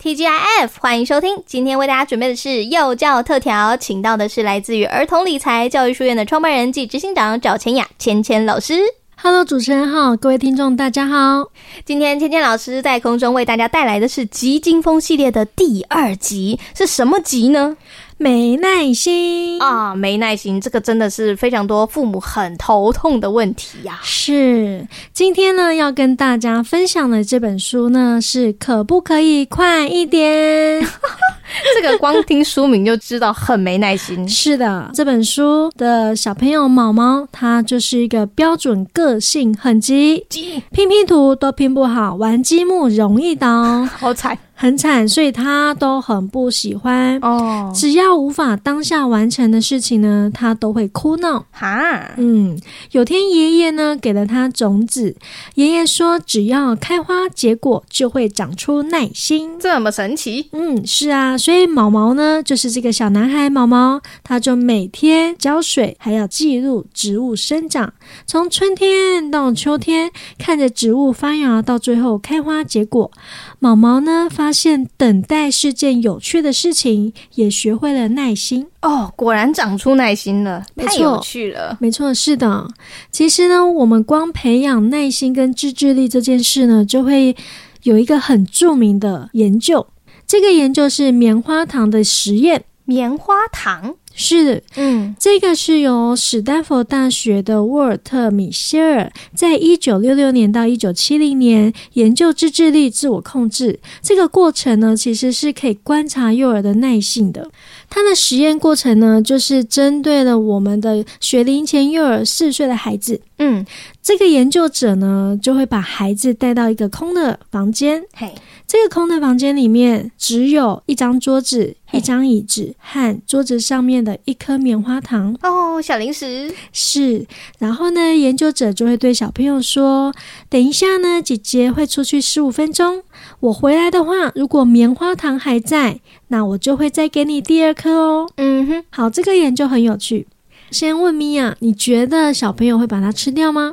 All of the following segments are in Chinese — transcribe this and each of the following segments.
TGIF，欢迎收听。今天为大家准备的是幼教特调，请到的是来自于儿童理财教育书院的创办人暨执行长赵千雅千千老师。Hello，主持人好，各位听众大家好。今天千千老师在空中为大家带来的是《急惊风》系列的第二集，是什么集呢？没耐心啊，没耐心，这个真的是非常多父母很头痛的问题呀、啊。是，今天呢要跟大家分享的这本书呢是可不可以快一点？这个光听书名就知道很没耐心。是的，这本书的小朋友毛毛，他就是一个标准个性很急，急拼拼图都拼不好，玩积木容易倒，好惨。很惨，所以他都很不喜欢哦。只要无法当下完成的事情呢，他都会哭闹。哈，嗯，有天爷爷呢给了他种子，爷爷说只要开花结果就会长出耐心，这么神奇？嗯，是啊。所以毛毛呢就是这个小男孩毛毛，他就每天浇水，还要记录植物生长，从春天到秋天，看着植物发芽到最后开花结果。毛毛呢发现等待是件有趣的事情，也学会了耐心。哦，果然长出耐心了，太有趣了。没错，是的。其实呢，我们光培养耐心跟自制力这件事呢，就会有一个很著名的研究。这个研究是棉花糖的实验。棉花糖。是，嗯，这个是由史丹佛大学的沃尔特·米歇尔在一九六六年到一九七零年研究自制力、自我控制。这个过程呢，其实是可以观察幼儿的耐性的。他的实验过程呢，就是针对了我们的学龄前幼儿四岁的孩子。嗯，这个研究者呢，就会把孩子带到一个空的房间。嘿。这个空的房间里面只有一张桌子、一张椅子和桌子上面的一颗棉花糖哦，小零食是。然后呢，研究者就会对小朋友说：“等一下呢，姐姐会出去十五分钟。我回来的话，如果棉花糖还在，那我就会再给你第二颗哦。”嗯哼，好，这个研究很有趣。先问米娅，你觉得小朋友会把它吃掉吗？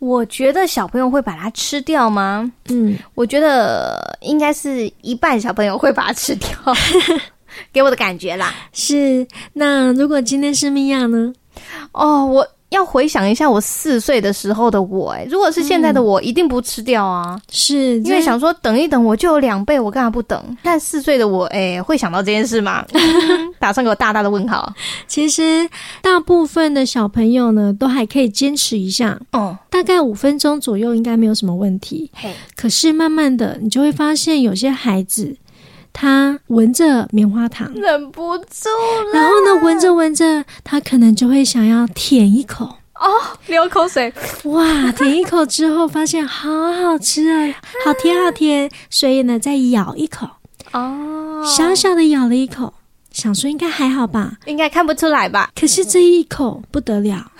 我觉得小朋友会把它吃掉吗？嗯，我觉得应该是一半小朋友会把它吃掉，给我的感觉啦。是，那如果今天是米娅呢？哦，我。要回想一下我四岁的时候的我，哎，如果是现在的我，嗯、一定不吃掉啊！是因为想说等一等，我就有两倍，我干嘛不等？但四岁的我，哎，会想到这件事吗？打上个大大的问号。其实大部分的小朋友呢，都还可以坚持一下，哦，大概五分钟左右应该没有什么问题。嘿，可是慢慢的，你就会发现有些孩子。他闻着棉花糖，忍不住了。然后呢，闻着闻着，他可能就会想要舔一口哦，流口水。哇，舔一口之后，发现好好吃啊，好甜好甜，所以呢，再咬一口哦，小小的咬了一口，想说应该还好吧，应该看不出来吧。可是这一口不得了，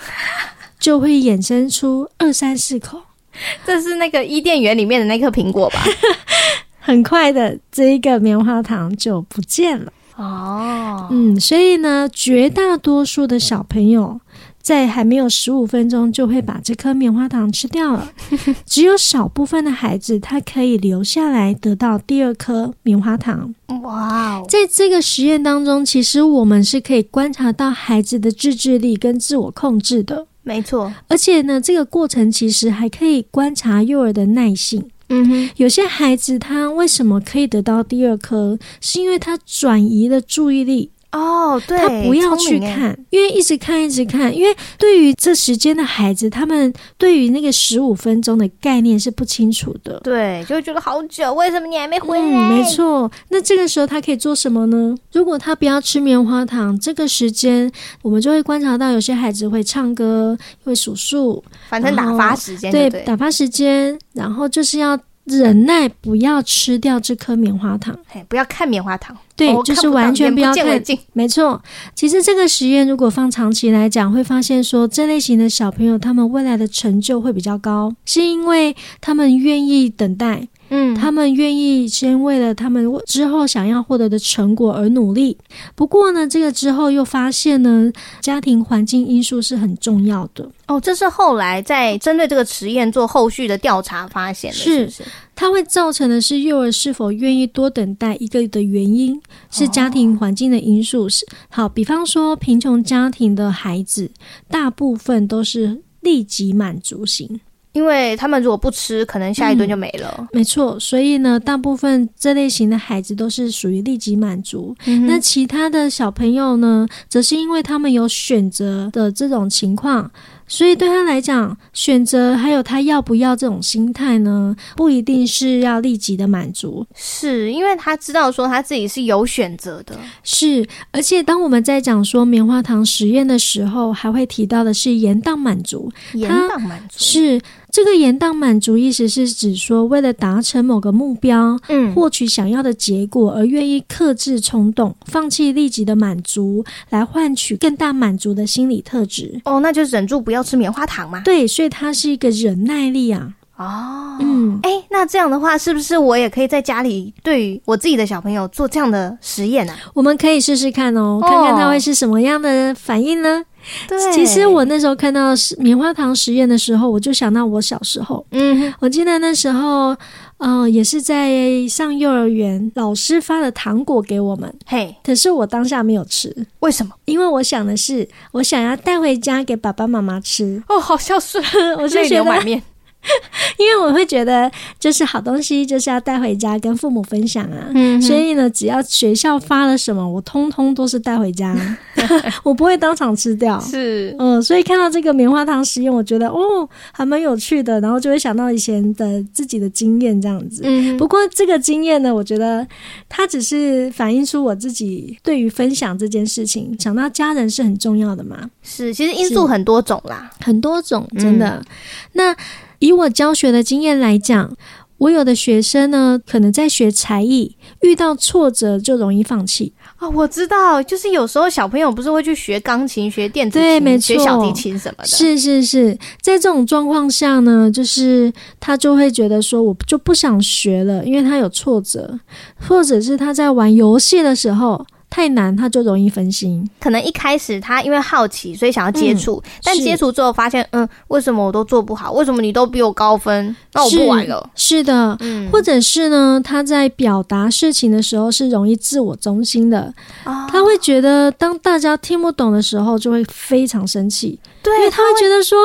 就会衍生出二三四口。这是那个伊甸园里面的那颗苹果吧？很快的，这一个棉花糖就不见了哦。嗯，所以呢，绝大多数的小朋友在还没有十五分钟就会把这颗棉花糖吃掉了，只有少部分的孩子他可以留下来得到第二颗棉花糖。哇哦！在这个实验当中，其实我们是可以观察到孩子的自制力跟自我控制的。没错，而且呢，这个过程其实还可以观察幼儿的耐性。嗯哼，有些孩子他为什么可以得到第二颗？是因为他转移了注意力哦，对，他不要去看，因为一直看一直看，因为对于这时间的孩子，他们对于那个十五分钟的概念是不清楚的，对，就会觉得好久，为什么你还没回来？嗯，没错，那这个时候他可以做什么呢？如果他不要吃棉花糖，这个时间我们就会观察到有些孩子会唱歌，会数数，反正打发时间，对，对，打发时间，然后就是要。忍耐，不要吃掉这颗棉花糖。嘿，不要看棉花糖。对，哦、就是完全不要看。没错，其实这个实验如果放长期来讲，会发现说这类型的小朋友，他们未来的成就会比较高，是因为他们愿意等待，嗯，他们愿意先为了他们之后想要获得的成果而努力。不过呢，这个之后又发现呢，家庭环境因素是很重要的。哦，这是后来在针对这个实验做后续的调查发现的，是？它会造成的是幼儿是否愿意多等待一个的原因，是家庭环境的因素。是好，比方说贫穷家庭的孩子，大部分都是立即满足型。因为他们如果不吃，可能下一顿就没了。嗯，没错，所以呢，大部分这类型的孩子都是属于立即满足。嗯。那其他的小朋友呢，则是因为他们有选择的这种情况，所以对他来讲，选择还有他要不要这种心态呢，不一定是要立即的满足。是因为他知道说他自己是有选择的。是，而且当我们在讲说棉花糖实验的时候，还会提到的是延宕满足。延宕满足是。这个延宕满足意思是指说，为了达成某个目标，嗯，获取想要的结果而愿意克制冲动，放弃立即的满足，来换取更大满足的心理特质。哦，那就忍住不要吃棉花糖嘛。对，所以它是一个忍耐力啊。哦，嗯，哎，那这样的话，是不是我也可以在家里对于我自己的小朋友做这样的实验呢？啊？我们可以试试看哦，看看他会是什么样的反应呢？对，其实我那时候看到棉花糖实验的时候，我就想到我小时候。嗯，我记得那时候，嗯、呃，也是在上幼儿园，老师发了糖果给我们。嘿，可是我当下没有吃，为什么？因为我想的是，我想要带回家给爸爸妈妈吃。哦，好孝顺，我就觉得。因为我会觉得，就是好东西就是要带回家跟父母分享啊，嗯，所以呢，只要学校发了什么，我通通都是带回家，我不会当场吃掉。是，嗯，所以看到这个棉花糖实验，我觉得哦，还蛮有趣的，然后就会想到以前的自己的经验这样子。嗯，不过这个经验呢，我觉得它只是反映出我自己对于分享这件事情，想到家人是很重要的嘛。是，其实因素很多种啦，很多种，真的。嗯、那。以我教学的经验来讲，我有的学生呢，可能在学才艺，遇到挫折就容易放弃啊、哦。我知道，就是有时候小朋友不是会去学钢琴、学电子琴、对，没错，学小提琴什么的。是是是，在这种状况下呢，就是他就会觉得说，我就不想学了，因为他有挫折，或者是他在玩游戏的时候。太难，他就容易分心。可能一开始他因为好奇，所以想要接触，嗯，但接触之后发现，嗯，为什么我都做不好？为什么你都比我高分？那我不玩了。是，是的，嗯，或者是呢，他在表达事情的时候是容易自我中心的，哦，他会觉得当大家听不懂的时候，就会非常生气。对，因为他会觉得说，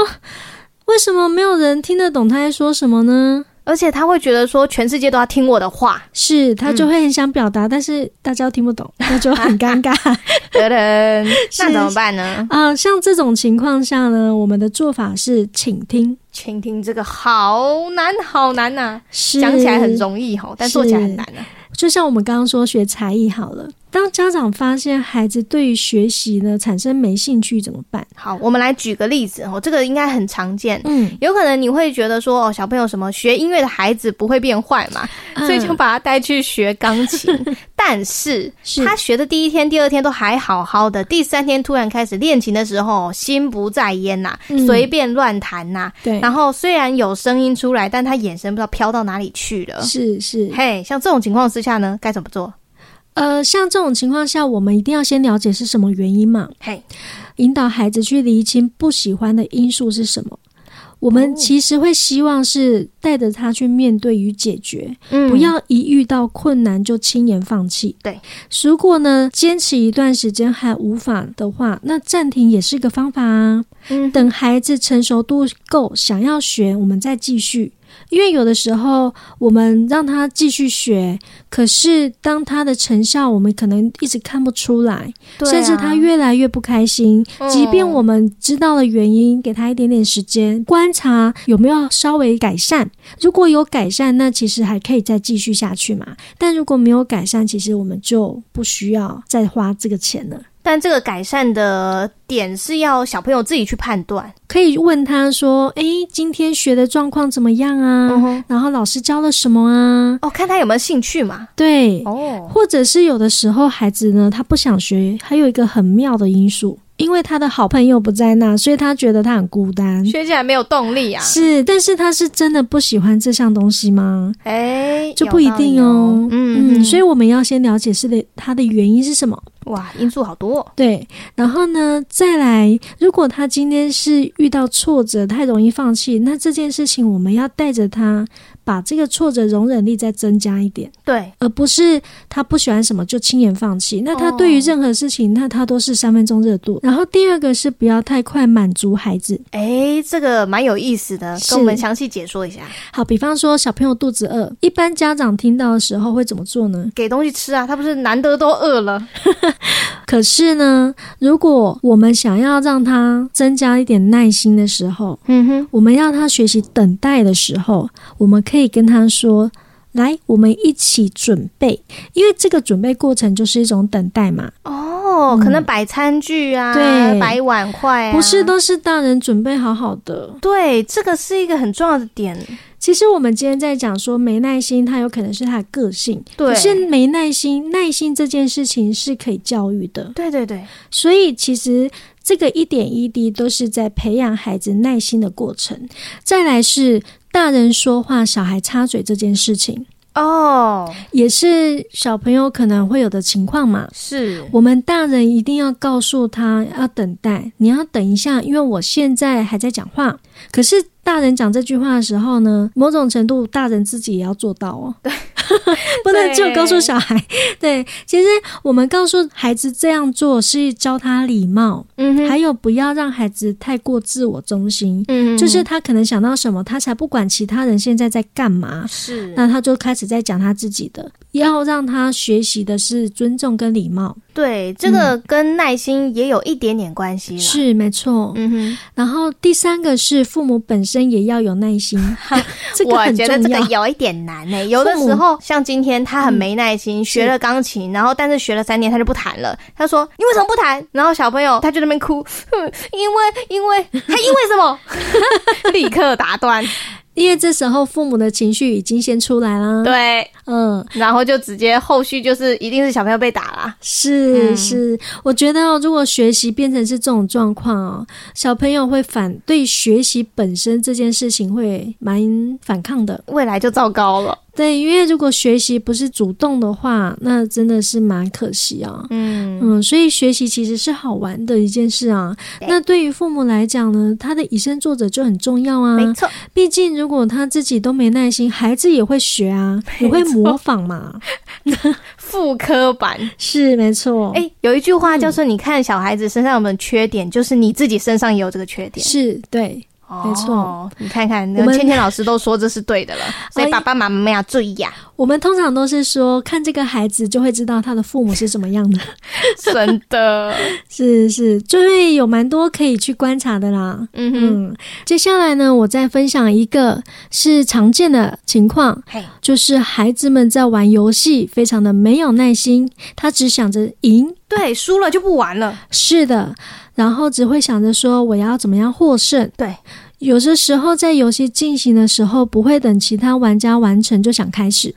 为什么没有人听得懂他在说什么呢？而且他会觉得说，全世界都要听我的话，是他就会很想表达，嗯，但是大家都听不懂，那就很尴尬。噔噔，那怎么办呢？啊，呃，像这种情况下呢，我们的做法是倾听。倾听这个好难，好难呐，啊！讲起来很容易哈，但做起来很难啊。就像我们刚刚说学才艺好了。当家长发现孩子对于学习呢产生没兴趣怎么办？好，我们来举个例子哦，这个应该很常见。嗯，有可能你会觉得说，哦，小朋友什么学音乐的孩子不会变坏嘛，嗯，所以就把他带去学钢琴。但是，是他学的第一天、第二天都还好好的，第三天突然开始练琴的时候，心不在焉呐，随便乱弹呐。对，然后虽然有声音出来，但他眼神不知道飘到哪里去了。是是，嘿，像这种情况之下呢，该怎么做？呃，像这种情况下，我们一定要先了解是什么原因嘛？嘿，引导孩子去厘清不喜欢的因素是什么。我们其实会希望是带着他去面对与解决，嗯，不要一遇到困难就轻言放弃。对，如果呢坚持一段时间还无法的话，那暂停也是个方法啊。嗯，等孩子成熟度够，想要学，我们再继续。因为有的时候我们让他继续学，可是当他的成效我们可能一直看不出来，啊，甚至他越来越不开心。即便我们知道了原因，给他一点点时间观察有没有稍微改善。如果有改善，那其实还可以再继续下去嘛。但如果没有改善，其实我们就不需要再花这个钱了。但这个改善的点是要小朋友自己去判断，可以问他说：“诶，今天学的状况怎么样啊？嗯、然后老师教了什么啊？哦，看他有没有兴趣嘛。对，哦，或者是有的时候孩子呢，他不想学，还有一个很妙的因素，因为他的好朋友不在那，所以他觉得他很孤单，学起来没有动力啊。是，但是他是真的不喜欢这项东西吗？哎，就不一定哦。嗯嗯，所以我们要先了解是的，他的原因是什么？哇，因素好多。对，然后呢，再来，如果他今天是遇到挫折，太容易放弃，那这件事情我们要带着他。把这个挫折容忍力再增加一点，对，而不是他不喜欢什么就轻言放弃。那他对于任何事情，哦、那他都是三分钟热度。然后第二个是不要太快满足孩子。哎，这个蛮有意思的，跟我们详细解说一下。好，比方说小朋友肚子饿，一般家长听到的时候会怎么做呢？给东西吃啊，他不是难得都饿了。可是呢，如果我们想要让他增加一点耐心的时候，嗯哼，我们要他学习等待的时候，我们可以。跟他说：“来，我们一起准备，因为这个准备过程就是一种等待嘛。”哦，嗯、可能摆餐具啊，对，摆碗筷啊，不是都是大人准备好好的。对，这个是一个很重要的点。其实我们今天在讲说没耐心，他有可能是他的个性。对，可是没耐心，耐心这件事情是可以教育的。对对对，所以其实。这个一点一滴都是在培养孩子耐心的过程。再来是大人说话，小孩插嘴这件事情哦，也是小朋友可能会有的情况嘛。是我们大人一定要告诉他要等待，你要等一下，因为我现在还在讲话。可是大人讲这句话的时候呢，某种程度大人自己也要做到哦。对。不能就告诉小孩，对，其实我们告诉孩子这样做是教他礼貌，嗯，还有不要让孩子太过自我中心，嗯，就是他可能想到什么，他才不管其他人现在在干嘛，是，那他就开始在讲他自己的，要让他学习的是尊重跟礼貌。对，这个跟耐心也有一点点关系，是没错。嗯哼，然后第三个是父母本身也要有耐心，这个。我觉得这个有一点难呢，有的时候像今天他很没耐心，学了钢琴，然后但是学了三年他就不弹了。他说：“你为什么不弹？”然后小朋友他就在那边哭，因为因为他因为什么？立刻打断。因为这时候父母的情绪已经先出来了，对，嗯，然后就直接后续就是一定是小朋友被打啦，是、嗯、是，我觉得哦，如果学习变成是这种状况哦，小朋友会反对学习本身这件事情会蛮反抗的，未来就糟糕了。对，因为如果学习不是主动的话，那真的是蛮可惜啊。嗯嗯，所以学习其实是好玩的一件事啊。对那对于父母来讲呢，他的以身作则就很重要啊。没错，毕竟如果他自己都没耐心，孩子也会学啊，也会模仿嘛。复刻版是没错。哎，有一句话就是：你看小孩子身上有没有缺点，嗯、就是你自己身上也有这个缺点。是对。没错、哦，你看看，我们芊芊老师都说这是对的了，所以爸爸妈妈要注意呀、啊。我们通常都是说，看这个孩子就会知道他的父母是什么样的，真的 是是，就会有蛮多可以去观察的啦。嗯哼嗯，接下来呢，我再分享一个是常见的情况，嘿就是孩子们在玩游戏，非常的没有耐心，他只想着赢，对，输了就不玩了。是的。然后只会想着说我要怎么样获胜。对，有的时候在游戏进行的时候，不会等其他玩家完成就想开始。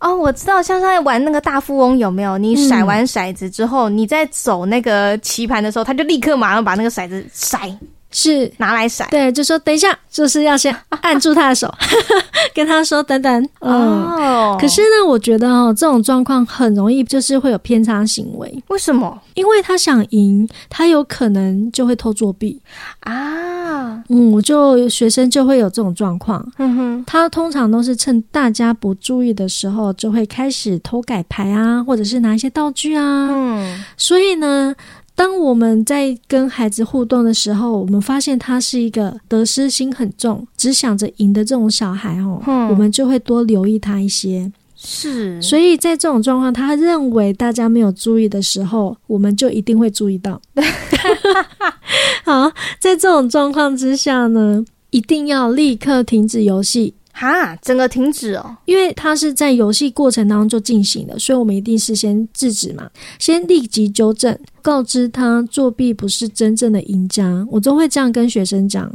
哦，我知道，像在玩那个大富翁有没有？你甩完骰子之后，嗯、你在走那个棋盘的时候，他就立刻马上把那个骰子甩。是拿来甩，对，就说等一下，就是要先按住他的手，跟他说等等。哦、嗯，可是呢，我觉得哦，这种状况很容易就是会有偏差行为。为什么？因为他想赢，他有可能就会偷作弊啊。嗯，我就学生就会有这种状况。嗯哼，他通常都是趁大家不注意的时候，就会开始偷改牌啊，或者是拿一些道具啊。嗯，所以呢。当我们在跟孩子互动的时候，我们发现他是一个得失心很重、只想着赢的这种小孩哦，嗯、我们就会多留意他一些。是，所以在这种状况，他认为大家没有注意的时候，我们就一定会注意到。好，在这种状况之下呢，一定要立刻停止游戏。哈，整个停止哦，因为它是在游戏过程当中就进行的，所以我们一定是先制止嘛，先立即纠正。告知他作弊不是真正的赢家，我都会这样跟学生讲，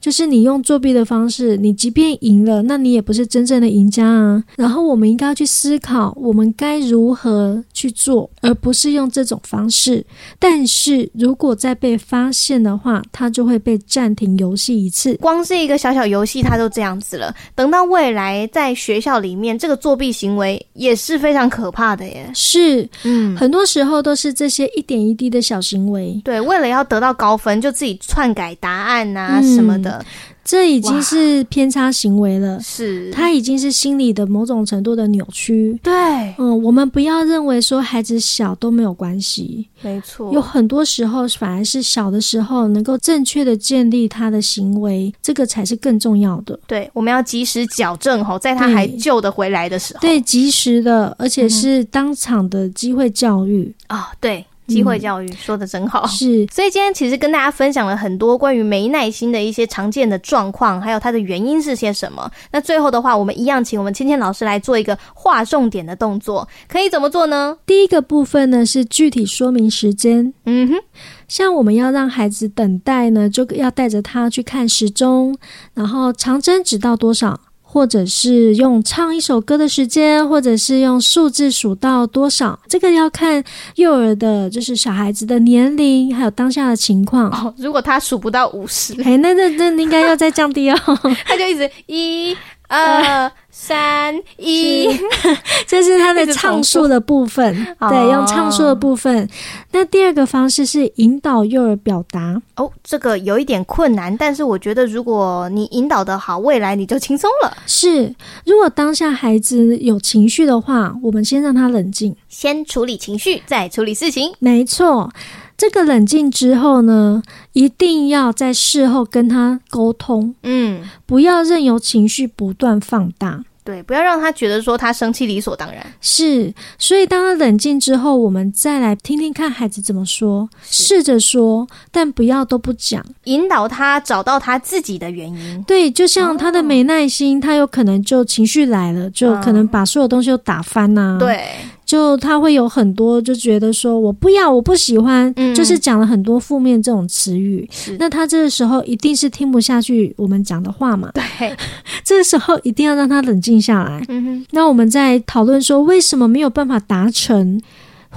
就是你用作弊的方式，你即便赢了，那你也不是真正的赢家啊。然后我们应该要去思考，我们该如何去做，而不是用这种方式。但是如果再被发现的话，他就会被暂停游戏一次。光是一个小小游戏，他都这样子了。等到未来在学校里面，这个作弊行为也是非常可怕的耶。是，嗯，很多时候都是这些一点一滴的小行为，对，为了要得到高分，就自己篡改答案啊什么的。嗯这已经是偏差行为了，是，他已经是心理的某种程度的扭曲。对，嗯，我们不要认为说孩子小都没有关系，没错，有很多时候反而是小的时候能够正确的建立他的行为，这个才是更重要的。对，我们要及时矫正吼，在他还救得回来的时候，对，及时的，而且是当场的机会教育。啊、嗯哦，对。机会教育、嗯、说的真好，是。所以今天其实跟大家分享了很多关于没耐心的一些常见的状况，还有它的原因是些什么。那最后的话，我们一样请我们芊芊老师来做一个划重点的动作，可以怎么做呢？第一个部分呢是具体说明时间，嗯哼，像我们要让孩子等待呢，就要带着他去看时钟，然后长针指到多少。或者是用唱一首歌的时间，或者是用数字数到多少，这个要看幼儿的，就是小孩子的年龄，还有当下的情况。哦，如果他数不到五十，哎，那那那应该要再降低哦。他就一直一。二三一，这是他的唱数的部分。对，用唱数的部分。那第二个方式是引导幼儿表达。哦，这个有一点困难，但是我觉得如果你引导的好，未来你就轻松了。是，如果当下孩子有情绪的话，我们先让他冷静，先处理情绪，再处理事情。没错。这个冷静之后呢，一定要在事后跟他沟通，嗯，不要任由情绪不断放大，对，不要让他觉得说他生气理所当然。是，所以当他冷静之后，我们再来听听看孩子怎么说，试着说，但不要都不讲，引导他找到他自己的原因。对，就像他的没耐心，哦、他有可能就情绪来了，就可能把所有东西都打翻呐、啊。对。就他会有很多就觉得说我不要，我不喜欢，嗯、就是讲了很多负面这种词语。那他这个时候一定是听不下去我们讲的话嘛？对，这个时候一定要让他冷静下来。嗯哼，那我们在讨论说为什么没有办法达成，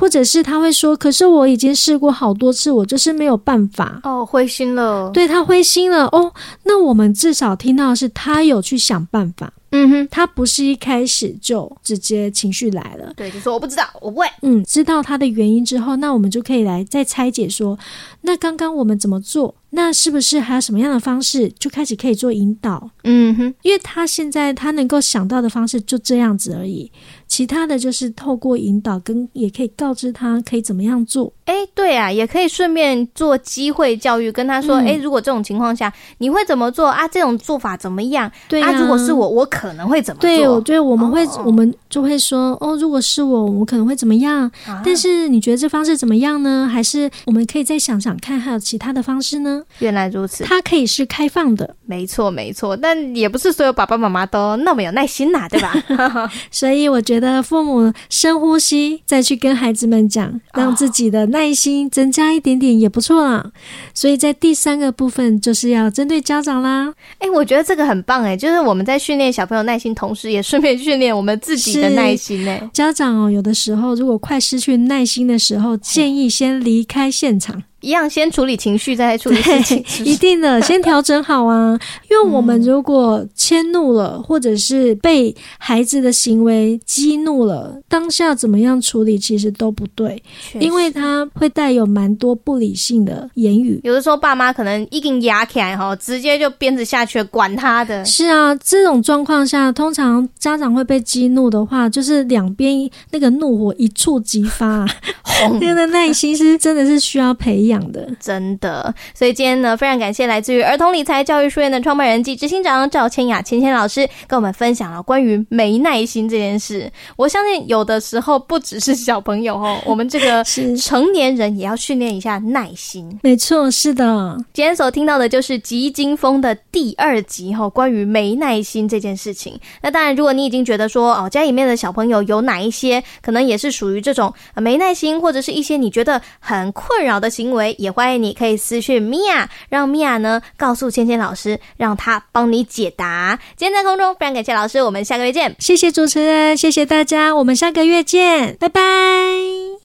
或者是他会说，可是我已经试过好多次，我就是没有办法。哦，灰心了。对，他灰心了。哦，那我们至少听到的是他有去想办法。嗯哼，他不是一开始就直接情绪来了，对，就说我不知道，我不会。嗯，知道他的原因之后，那我们就可以来再拆解说，那刚刚我们怎么做？那是不是还有什么样的方式就开始可以做引导？嗯哼，因为他现在他能够想到的方式就这样子而已，其他的就是透过引导跟也可以告知他可以怎么样做。哎，对啊，也可以顺便做机会教育，跟他说，哎、嗯，如果这种情况下你会怎么做啊？这种做法怎么样？对啊，啊如果是我，我可。能会怎么做？对，我觉得我们会，oh. 我们就会说，哦，如果是我，我可能会怎么样？Uh-huh. 但是你觉得这方式怎么样呢？还是我们可以再想想看，还有其他的方式呢？原来如此，它可以是开放的，没错，没错。但也不是所有爸爸妈妈都那么有耐心呐，对吧？所以我觉得父母深呼吸，再去跟孩子们讲，让自己的耐心增加一点点也不错啦。所以在第三个部分，就是要针对家长啦。哎，我觉得这个很棒哎，就是我们在训练小。朋友耐心，同时也顺便训练我们自己的耐心呢。家长哦，有的时候如果快失去耐心的时候，建议先离开现场。一样，先处理情绪，再处理事情。一定的，先调整好啊。因为我们如果迁怒了，嗯，或者是被孩子的行为激怒了，当下怎么样处理，其实都不对，因为他会带有蛮多不理性的言语。有的时候，爸妈可能一根压起来哈，直接就鞭子下去，管他的。是啊，这种状况下，通常家长会被激怒的话，就是两边那个怒火一触即发，那个耐心是真的是需要培养。养的，真的。所以今天呢，非常感谢来自于儿童理财教育书院的创办人暨执行长赵千雅千千老师，跟我们分享了关于没耐心这件事。我相信有的时候不只是小朋友哦，我们这个成年人也要训练一下耐心。没错，是的。今天所听到的就是《急惊风》的第二集哈，关于没耐心这件事情。那当然，如果你已经觉得说哦，家里面的小朋友有哪一些可能也是属于这种没耐心，或者是一些你觉得很困扰的行为，也欢迎你可以私讯米娅，让米娅呢告诉芊芊老师，让他帮你解答。今天在空中非常感谢老师，我们下个月见。谢谢主持人，谢谢大家，我们下个月见，拜拜。